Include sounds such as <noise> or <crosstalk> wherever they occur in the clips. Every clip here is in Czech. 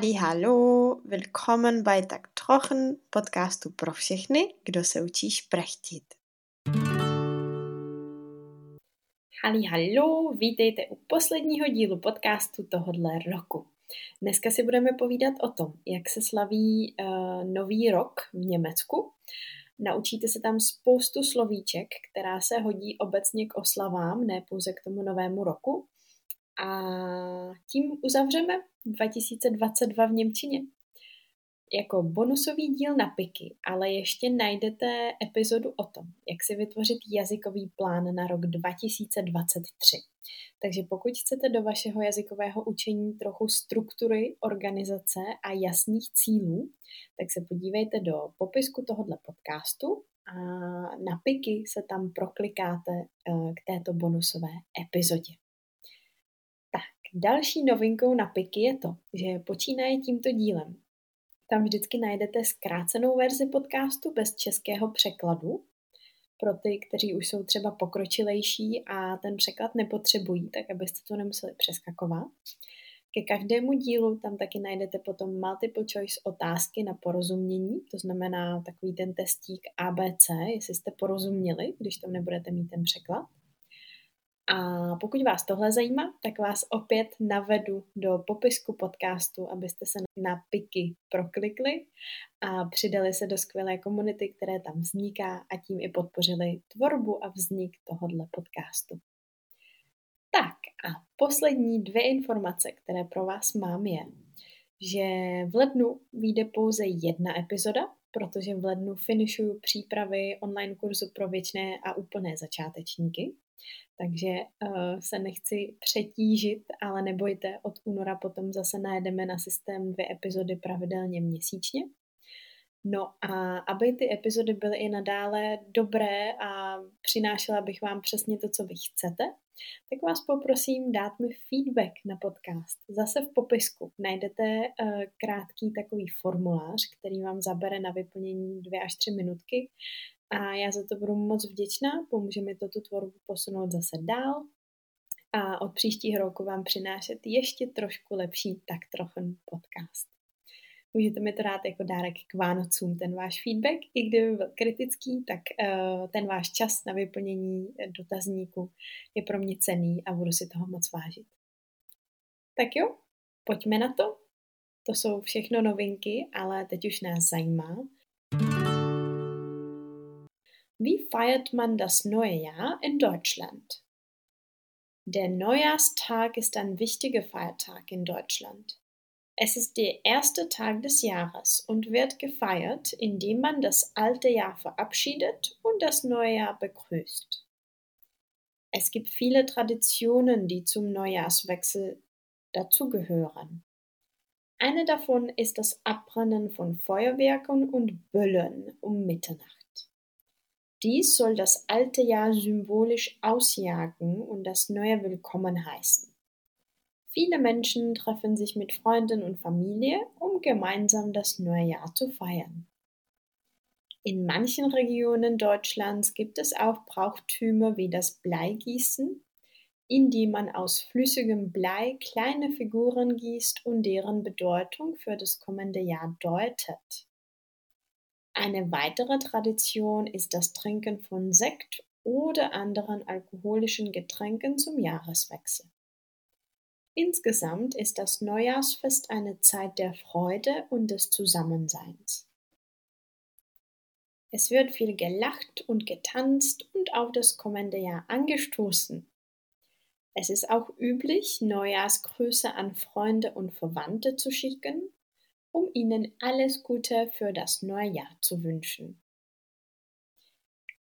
Halli, hallo, willkommen bei Tak Trochen, podcastu pro všechny, kdo se učí šprechtit. Halli, hallo, vítejte u posledního dílu podcastu tohohle roku. Dneska si budeme povídat o tom, jak se slaví uh, nový rok v Německu. Naučíte se tam spoustu slovíček, která se hodí obecně k oslavám, ne pouze k tomu novému roku. A tím uzavřeme 2022 v Němčině. Jako bonusový díl na piky, ale ještě najdete epizodu o tom, jak si vytvořit jazykový plán na rok 2023. Takže pokud chcete do vašeho jazykového učení trochu struktury, organizace a jasných cílů, tak se podívejte do popisku tohoto podcastu a na piky se tam proklikáte eh, k této bonusové epizodě. Další novinkou na Piky je to, že počínaje tímto dílem. Tam vždycky najdete zkrácenou verzi podcastu bez českého překladu. Pro ty, kteří už jsou třeba pokročilejší a ten překlad nepotřebují, tak abyste to nemuseli přeskakovat. Ke každému dílu tam taky najdete potom multiple choice otázky na porozumění, to znamená takový ten testík ABC, jestli jste porozuměli, když tam nebudete mít ten překlad. A pokud vás tohle zajímá, tak vás opět navedu do popisku podcastu, abyste se na piky proklikli a přidali se do skvělé komunity, které tam vzniká a tím i podpořili tvorbu a vznik tohohle podcastu. Tak a poslední dvě informace, které pro vás mám, je, že v lednu vyjde pouze jedna epizoda, protože v lednu finišuju přípravy online kurzu pro věčné a úplné začátečníky. Takže uh, se nechci přetížit, ale nebojte, od února potom zase najedeme na systém dvě epizody pravidelně měsíčně. No a aby ty epizody byly i nadále dobré a přinášela bych vám přesně to, co vy chcete, tak vás poprosím dát mi feedback na podcast. Zase v popisku najdete uh, krátký takový formulář, který vám zabere na vyplnění dvě až tři minutky a já za to budu moc vděčná, pomůže mi to tu tvorbu posunout zase dál a od příštího roku vám přinášet ještě trošku lepší tak trochu podcast. Můžete mi to dát jako dárek k Vánocům, ten váš feedback, i kdyby byl kritický, tak uh, ten váš čas na vyplnění dotazníku je pro mě cený a budu si toho moc vážit. Tak jo, pojďme na to. To jsou všechno novinky, ale teď už nás zajímá, Wie feiert man das neue Jahr in Deutschland? Der Neujahrstag ist ein wichtiger Feiertag in Deutschland. Es ist der erste Tag des Jahres und wird gefeiert, indem man das alte Jahr verabschiedet und das neue Jahr begrüßt. Es gibt viele Traditionen, die zum Neujahrswechsel dazugehören. Eine davon ist das Abbrennen von Feuerwerken und Böllen um Mitternacht. Dies soll das alte Jahr symbolisch ausjagen und das neue willkommen heißen. Viele Menschen treffen sich mit Freunden und Familie, um gemeinsam das neue Jahr zu feiern. In manchen Regionen Deutschlands gibt es auch Brauchtümer wie das Bleigießen, indem man aus flüssigem Blei kleine Figuren gießt und deren Bedeutung für das kommende Jahr deutet. Eine weitere Tradition ist das Trinken von Sekt oder anderen alkoholischen Getränken zum Jahreswechsel. Insgesamt ist das Neujahrsfest eine Zeit der Freude und des Zusammenseins. Es wird viel gelacht und getanzt und auf das kommende Jahr angestoßen. Es ist auch üblich, Neujahrsgrüße an Freunde und Verwandte zu schicken um Ihnen alles Gute für das neue Jahr zu wünschen.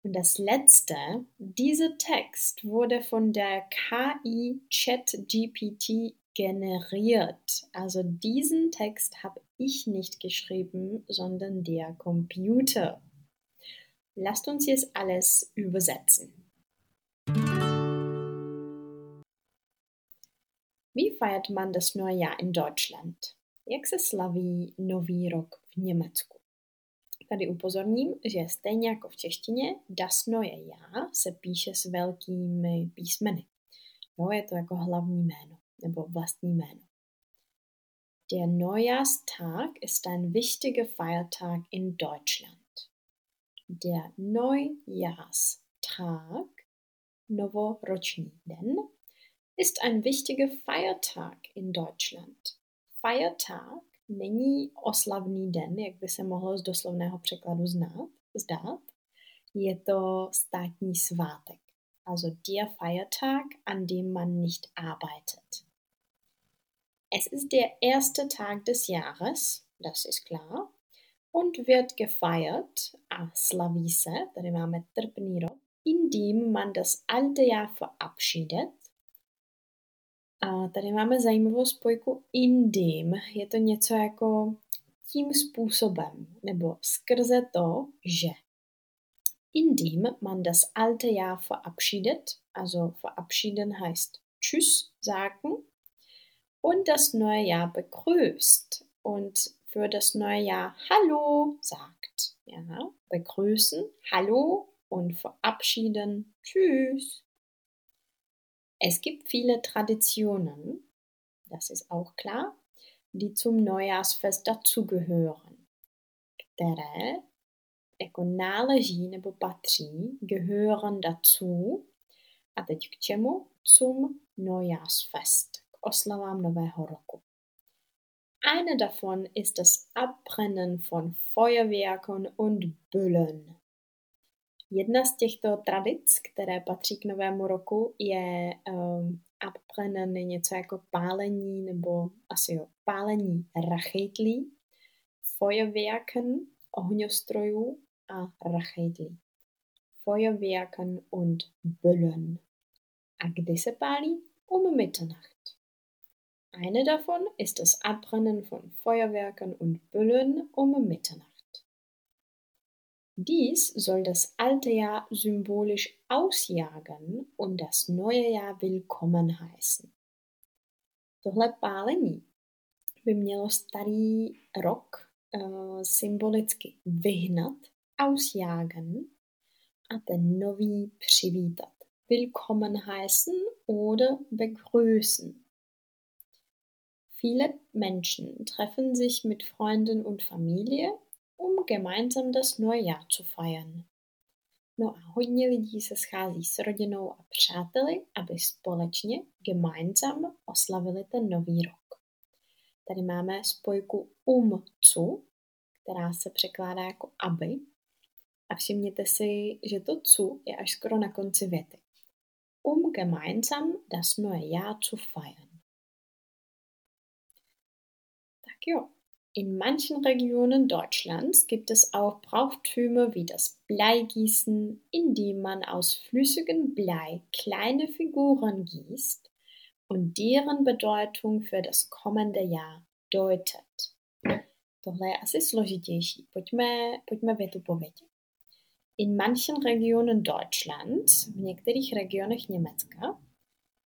Und das letzte, dieser Text wurde von der KI ChatGPT generiert. Also diesen Text habe ich nicht geschrieben, sondern der Computer. Lasst uns jetzt alles übersetzen. Wie feiert man das neue Jahr in Deutschland? Jak se slaví Nový rok v Německu? Tady upozorním, že stejně jako v češtině dasno je já se píše s velkými písmeny. Jo, je to jako hlavní jméno nebo vlastní jméno. Der Neujahrstag ist ein wichtiger Feiertag in Deutschland. Der Neujahrstag, novoroční den, ist ein wichtiger Feiertag in Deutschland. Feiertag není oslavný den, jak by se mohlo z doslovného překladu znát, zdát. Je to státní svátek. Also der Feiertag, an dem man nicht arbeitet. Es ist der erste Tag des Jahres, das ist klar, und wird gefeiert, a slaví se, tady máme trpný rok, indem man das alte Jahr verabschiedet. A tady máme zajímavou spojku indem. Je to něco jako tím způsobem, nebo skrze to, že. Indem man das alte Jahr verabschiedet, also verabschieden heißt Tschüss sagen und das neue Jahr begrüßt und für das neue Jahr Hallo sagt. Ja, begrüßen, Hallo und verabschieden, Tschüss. Es gibt viele Traditionen, das ist auch klar, die zum Neujahrsfest dazugehören, které jako náleží nebo patří, gehören dazu. A teď k čemu? Zum Neujahrsfest oslavám nového roku. Eine davon ist das Abbrennen von Feuerwerken und Büllen. Jedna z těchto tradic, které patří k novému roku, je um, Abbrennen, něco jako pálení, nebo asi jo, pálení rachejtlí, Feuerwerken, ohňostrojů a rachejtlí. Feuerwerken und Büllen. A kdy se pálí? Um Mitternacht. Eine davon ist das Abbrennen von Feuerwerken und Büllen um Mitternacht. Dies soll das alte Jahr symbolisch ausjagen und das neue Jahr willkommen heißen. Tohle pálení by mělo starý rok uh, symbolicky vyhnat, ausjagen a ten nový přivítat. Willkommen heißen oder begrüßen. Viele Menschen treffen sich mit Freunden und Familie, um gemeinsam das neue Jahr zu feiern. No a hodně lidí se schází s rodinou a přáteli, aby společně, gemeinsam, oslavili ten nový rok. Tady máme spojku um zu, která se překládá jako aby. A všimněte si, že to zu je až skoro na konci věty. Um gemeinsam das neue Jahr zu feiern. Jo. In manchen Regionen Deutschlands gibt es auch Brauchtümer wie das Bleigießen, indem man aus flüssigem Blei kleine Figuren gießt und deren Bedeutung für das kommende Jahr deutet. Tohle je asi složitější. Pojďme, pojďme větu po větě. In manchen Regionen Deutschlands, v některých regionech Německa,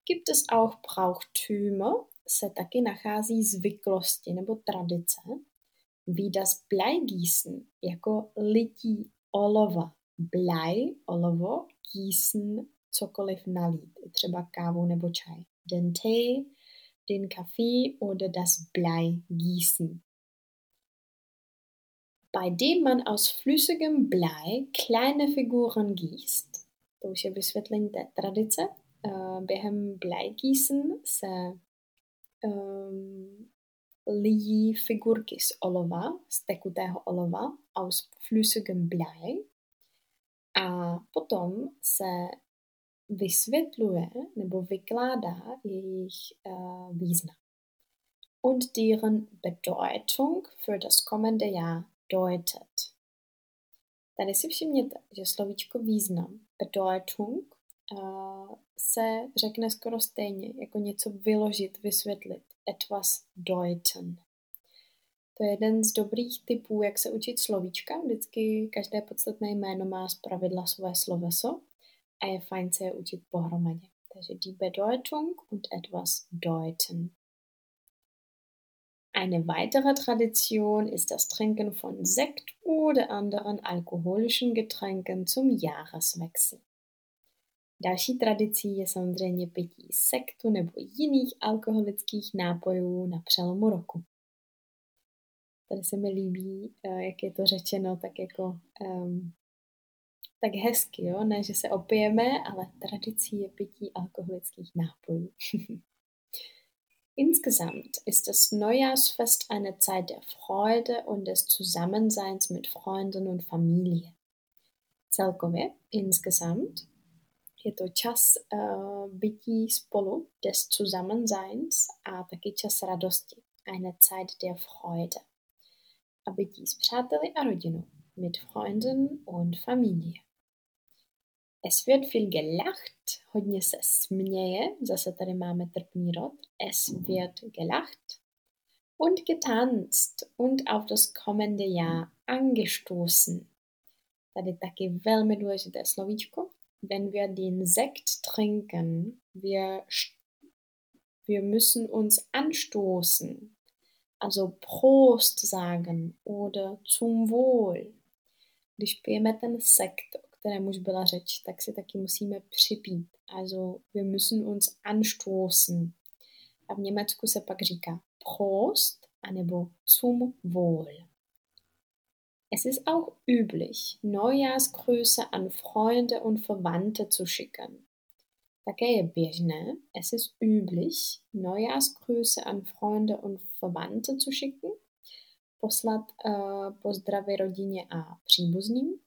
gibt es auch Brauchtümer, se taky nachází zvyklosti nebo tradice, das Bleigießen, jako lití olova. Blei, olovo, gießen, cokoliv nalít, třeba kávu nebo čaj. Den Tee, den Kaffee oder das Bleigießen. Bei dem man aus flüssigem Blei kleine Figuren gießt. To už je vysvětlení té tradice. Eh, během Bleigießen se um, lijí figurky z olova, z tekutého olova, aus flüssigem Blei. A potom se vysvětluje nebo vykládá jejich uh, význam. Und deren Bedeutung für das kommende Jahr deutet. Tady si všimněte, že slovíčko význam, Bedeutung, se řekne skoro stejně, jako něco vyložit, vysvětlit. Etwas deuten. To je jeden z dobrých typů, jak se učit slovíčka. Vždycky každé podstatné jméno má zpravidla své sloveso a je fajn se je učit pohromadě. Takže die Bedeutung und etwas deuten. Eine weitere Tradition ist das Trinken von Sekt oder anderen alkoholischen Getränken zum Jahreswechsel. Další tradicí je samozřejmě pití sektu nebo jiných alkoholických nápojů na přelomu roku. Tady se mi líbí, uh, jak je to řečeno, tak jako um, tak hezky, jo? Ne, že se opijeme, ale tradicí je pití alkoholických nápojů. <laughs> Insgesamt ist das Neujahrsfest eine Zeit der Freude und des Zusammenseins mit Freunden und Familie. Celkově, insgesamt, je to čas uh, bytí spolu, des Zusammenseins a taky čas radosti, eine Zeit der Freude. A bytí s přáteli a rodinou, mit Freunden und Familie. Es wird viel gelacht, hodně se směje, zase tady máme trpný rod. Es wird gelacht und getanzt und auf das kommende Jahr angestoßen. Tady taky velmi důležité slovíčko. Wenn wir den Sekt trinken, wir, wir müssen uns anstoßen. Also Prost sagen oder zum Wohl. Když pijeme ten sekt, kterém už byla řeč, tak si taky musíme připít. Also wir müssen uns anstoßen. A v Německu se pak říká Prost anebo zum Wohl. Es ist auch üblich, Neujahrsgrüße an Freunde und Verwandte zu schicken. Také je běžné, es ist üblich, Neujahrsgrüße an Freunde und Verwandte zu schicken, poslat uh, pozdravy rodině a příbuzným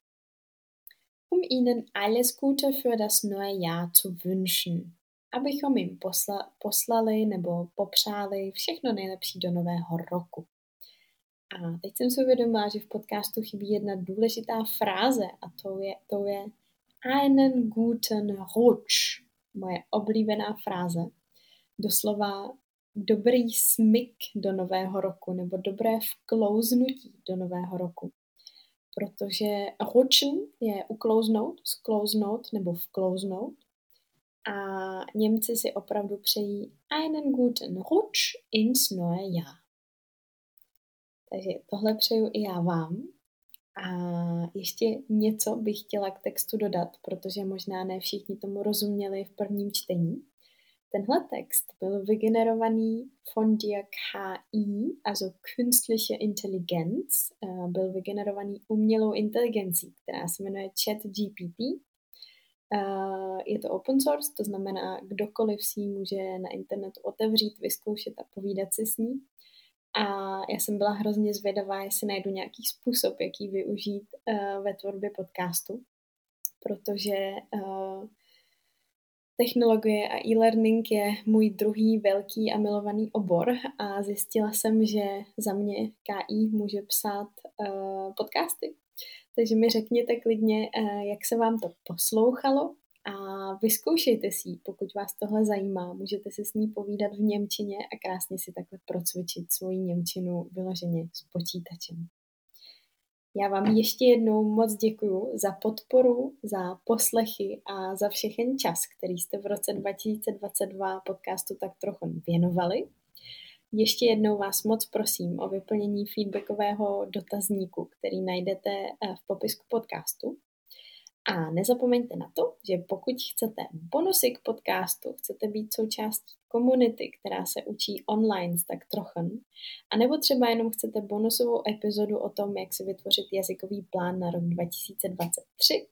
um ihnen alles Gute für das neue Jahr zu wünschen. Abychom jim posla, poslali nebo popřáli všechno nejlepší do nového roku. A teď jsem si uvědomila, že v podcastu chybí jedna důležitá fráze a to je, to je einen guten Rutsch. Moje oblíbená fráze. Doslova dobrý smyk do nového roku nebo dobré vklouznutí do nového roku protože rutschen je uklouznout, sklouznout nebo vklouznout. A Němci si opravdu přejí einen guten Rutsch ins neue Jahr. Takže tohle přeju i já vám. A ještě něco bych chtěla k textu dodat, protože možná ne všichni tomu rozuměli v prvním čtení. Tenhle text byl vygenerovaný von der KI, also künstliche Intelligenz, uh, byl vygenerovaný umělou inteligencí, která se jmenuje ChatGPT. Uh, je to open source, to znamená, kdokoliv si ji může na internetu otevřít, vyzkoušet a povídat si s ní. A já jsem byla hrozně zvědavá, jestli najdu nějaký způsob, jak ji využít uh, ve tvorbě podcastu, protože uh, Technologie a e-learning je můj druhý velký a milovaný obor a zjistila jsem, že za mě KI může psát uh, podcasty. Takže mi řekněte klidně, jak se vám to poslouchalo a vyzkoušejte si pokud vás tohle zajímá. Můžete si s ní povídat v Němčině a krásně si takhle procvičit svoji Němčinu vyloženě s počítačem. Já vám ještě jednou moc děkuju za podporu, za poslechy a za všechen čas, který jste v roce 2022 podcastu tak trochu věnovali. Ještě jednou vás moc prosím o vyplnění feedbackového dotazníku, který najdete eh, v popisku podcastu. A nezapomeňte na to, že pokud chcete bonusy k podcastu, chcete být součástí komunity, která se učí online tak trochu, a nebo třeba jenom chcete bonusovou epizodu o tom, jak si vytvořit jazykový plán na rok 2023,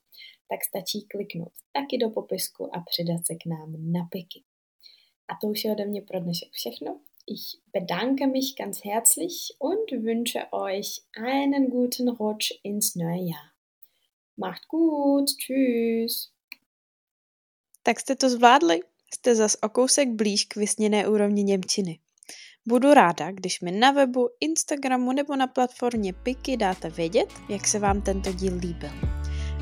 tak stačí kliknout taky do popisku a přidat se k nám na piky. A to už je ode mě pro dnešek všechno. Ich bedanke mich ganz herzlich und wünsche euch einen guten Rutsch ins neue Jahr. Macht gut, tschüss. Tak jste to zvládli? Jste zas o kousek blíž k vysněné úrovni Němčiny. Budu ráda, když mi na webu, Instagramu nebo na platformě Piky dáte vědět, jak se vám tento díl líbil.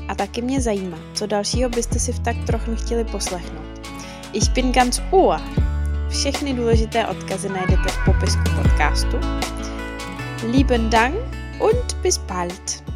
A taky mě zajímá, co dalšího byste si v tak trochu chtěli poslechnout. Ich bin ganz ohr. Všechny důležité odkazy najdete v popisku podcastu. Lieben Dank und bis bald.